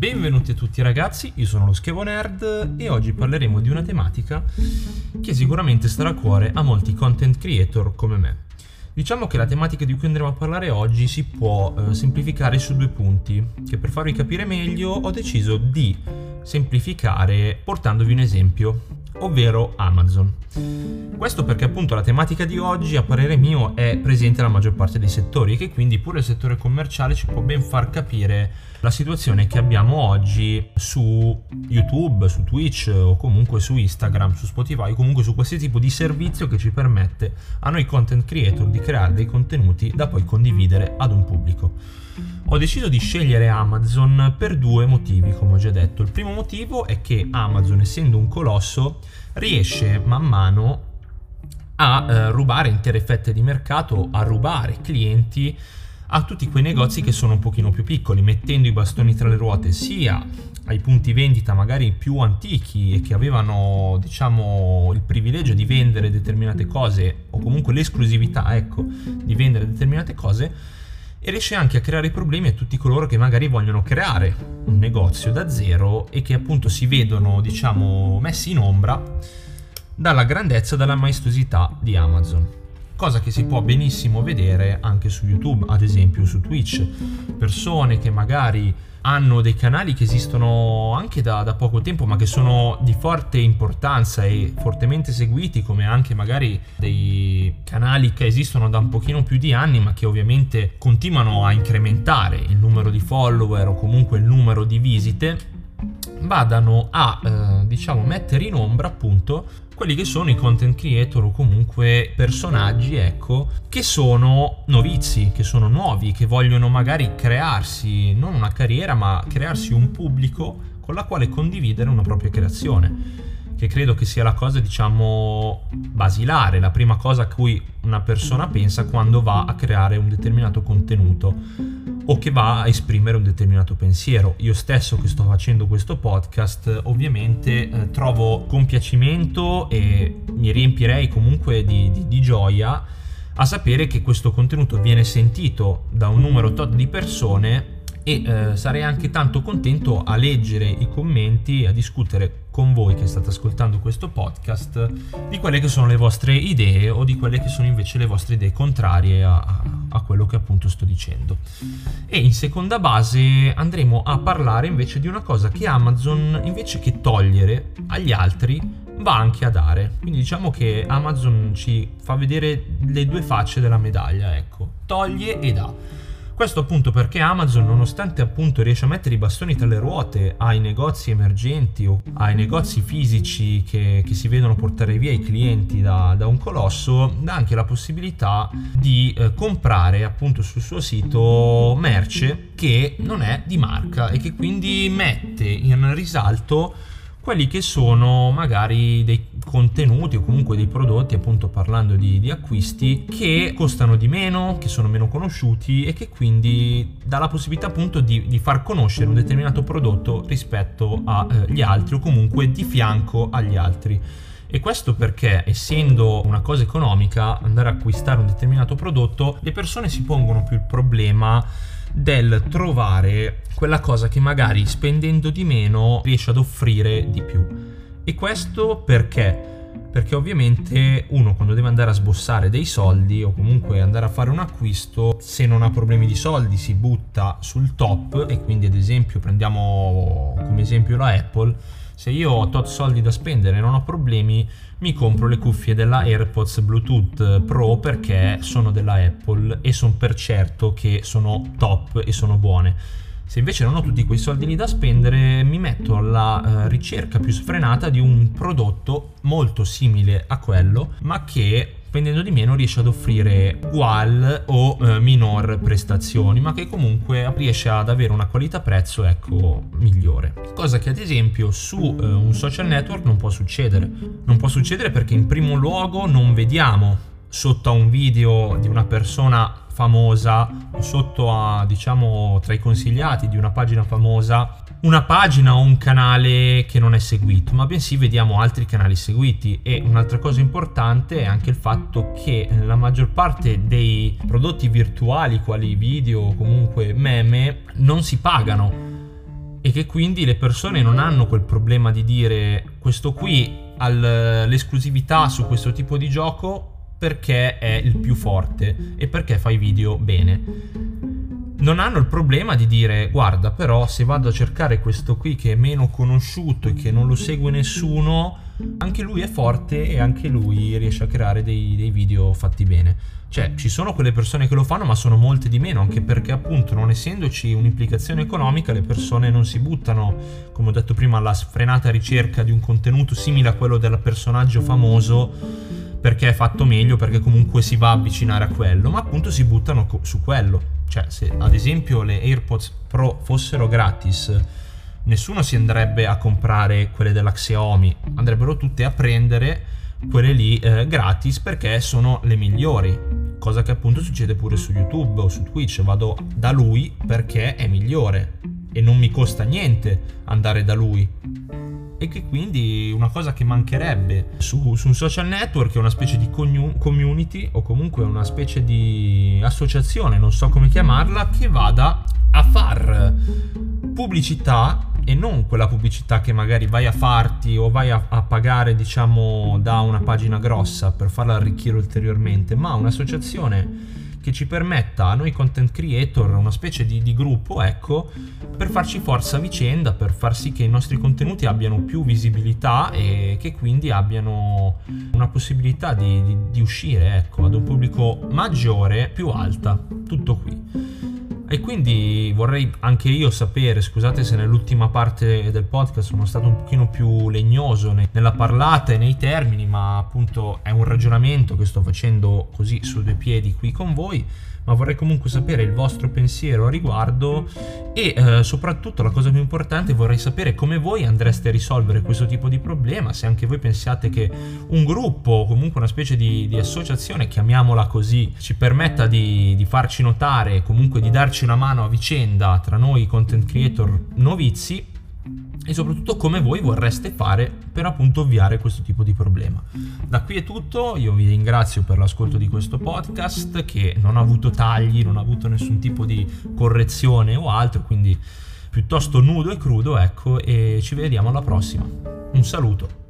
Benvenuti a tutti ragazzi, io sono lo Schevo Nerd e oggi parleremo di una tematica che sicuramente starà a cuore a molti content creator come me. Diciamo che la tematica di cui andremo a parlare oggi si può eh, semplificare su due punti, che per farvi capire meglio ho deciso di semplificare portandovi un esempio, ovvero Amazon. Questo perché appunto la tematica di oggi, a parere mio, è presente nella maggior parte dei settori e che quindi pure il settore commerciale ci può ben far capire la situazione che abbiamo oggi su YouTube, su Twitch o comunque su Instagram, su Spotify, comunque su qualsiasi tipo di servizio che ci permette a noi content creator di creare dei contenuti da poi condividere ad un pubblico. Ho deciso di scegliere Amazon per due motivi, come ho già detto. Il primo motivo è che Amazon, essendo un colosso, riesce man mano a eh, rubare intere fette di mercato, a rubare clienti a tutti quei negozi che sono un pochino più piccoli, mettendo i bastoni tra le ruote sia ai punti vendita magari più antichi e che avevano diciamo il privilegio di vendere determinate cose o comunque l'esclusività ecco di vendere determinate cose e riesce anche a creare problemi a tutti coloro che magari vogliono creare un negozio da zero e che appunto si vedono diciamo messi in ombra dalla grandezza dalla maestosità di Amazon. Cosa che si può benissimo vedere anche su YouTube, ad esempio su Twitch, persone che magari hanno dei canali che esistono anche da, da, poco tempo ma che sono di forte importanza e fortemente seguiti come anche magari dei canali che esistono da un pochino più di anni ma che ovviamente continuano a incrementare il numero di follower o comunque il numero di visite vadano a eh, diciamo mettere in ombra appunto quelli che sono i content creator o comunque personaggi, ecco, che sono novizi, che sono nuovi, che vogliono magari crearsi non una carriera, ma crearsi un pubblico con la quale condividere una propria creazione che credo che sia la cosa, diciamo, basilare, la prima cosa a cui una persona pensa quando va a creare un determinato contenuto o che va a esprimere un determinato pensiero. Io stesso che sto facendo questo podcast ovviamente eh, trovo compiacimento e mi riempirei comunque di, di, di gioia a sapere che questo contenuto viene sentito da un numero tot di persone e eh, sarei anche tanto contento a leggere i commenti, a discutere con voi che state ascoltando questo podcast di quelle che sono le vostre idee o di quelle che sono invece le vostre idee contrarie a, a quello che appunto sto dicendo. E in seconda base andremo a parlare invece di una cosa che Amazon invece che togliere agli altri va anche a dare. Quindi diciamo che Amazon ci fa vedere le due facce della medaglia, ecco, toglie e dà. Questo appunto perché Amazon, nonostante appunto riesce a mettere i bastoni tra le ruote ai negozi emergenti o ai negozi fisici che, che si vedono portare via i clienti da, da, un colosso, dà anche la possibilità di eh, comprare appunto sul suo sito merce che non è di marca e che quindi mette in risalto quelli che sono magari dei contenuti o comunque dei prodotti, appunto parlando di, di, acquisti, che costano di meno, che sono meno conosciuti e che quindi dà la possibilità appunto di, di far conoscere un determinato prodotto rispetto agli eh, altri o comunque di fianco agli altri. E questo perché, essendo una cosa economica, andare a acquistare un determinato prodotto, le persone si pongono più il problema del trovare quella cosa che magari spendendo di meno riesce ad offrire di più. E questo perché? Perché ovviamente uno quando deve andare a sbossare dei soldi o comunque andare a fare un acquisto, se non ha problemi di soldi si butta sul top e quindi ad esempio prendiamo come esempio la Apple, se io ho tot soldi da spendere e non ho problemi, mi compro le cuffie della AirPods Bluetooth Pro perché sono della Apple e sono per certo che sono top e sono buone. Se invece non ho tutti quei soldi lì da spendere, mi metto alla uh, ricerca più sfrenata di un prodotto molto simile a quello, ma che spendendo di meno riesce ad offrire ugual o eh, minor prestazioni, ma che comunque riesce ad avere una qualità prezzo ecco migliore. Cosa che ad esempio su eh, un social network non può succedere. Non può succedere perché in primo luogo non vediamo sotto a un video di una persona famosa o sotto a diciamo tra i consigliati di una pagina famosa una pagina o un canale che non è seguito, ma bensì vediamo altri canali seguiti. E un'altra cosa importante è anche il fatto che la maggior parte dei prodotti virtuali quali video o comunque meme non si pagano. E che quindi le persone non hanno quel problema di dire questo qui ha l'esclusività su questo tipo di gioco perché è il più forte e perché fa i video bene. Non hanno il problema di dire guarda però se vado a cercare questo qui che è meno conosciuto e che non lo segue nessuno anche lui è forte e anche lui riesce a creare dei, dei video fatti bene. Cioè ci sono quelle persone che lo fanno ma sono molte di meno anche perché appunto non essendoci un'implicazione economica le persone non si buttano come ho detto prima alla sfrenata ricerca di un contenuto simile a quello del personaggio famoso perché è fatto meglio, perché comunque si va a avvicinare a quello, ma appunto si buttano co- su quello. Cioè, se ad esempio le AirPods Pro fossero gratis, nessuno si andrebbe a comprare quelle della Xiaomi, andrebbero tutte a prendere quelle lì eh, gratis perché sono le migliori. Cosa che appunto succede pure su YouTube o su Twitch, vado da lui perché è migliore e non mi costa niente andare da lui e che quindi una cosa che mancherebbe su, su un social network è una specie di community o comunque una specie di associazione, non so come chiamarla, che vada a far pubblicità e non quella pubblicità che magari vai a farti o vai a, a, pagare diciamo da una pagina grossa per farla arricchire ulteriormente, ma un'associazione che ci permetta a noi content creator, una specie di, di gruppo, ecco, per farci forza a vicenda, per far sì che i nostri contenuti abbiano più visibilità e che quindi abbiano una possibilità di, di, di uscire, ecco, ad un pubblico maggiore, più alta. Tutto qui. E quindi vorrei anche io sapere, scusate se nell'ultima parte del podcast sono stato un pochino più legnoso nella parlata e nei termini, ma appunto è un ragionamento che sto facendo così su due piedi qui con voi ma vorrei comunque sapere il vostro pensiero a riguardo e eh, soprattutto la cosa più importante vorrei sapere come voi andreste a risolvere questo tipo di problema, se anche voi pensiate che un gruppo o comunque una specie di, di associazione, chiamiamola così, ci permetta di, di farci notare comunque di darci una mano a vicenda tra noi content creator novizi e soprattutto come voi vorreste fare per appunto ovviare questo tipo di problema. Da qui è tutto, io vi ringrazio per l'ascolto di questo podcast che non ha avuto tagli, non ha avuto nessun tipo di correzione o altro, quindi piuttosto nudo e crudo, ecco, e ci vediamo alla prossima. Un saluto.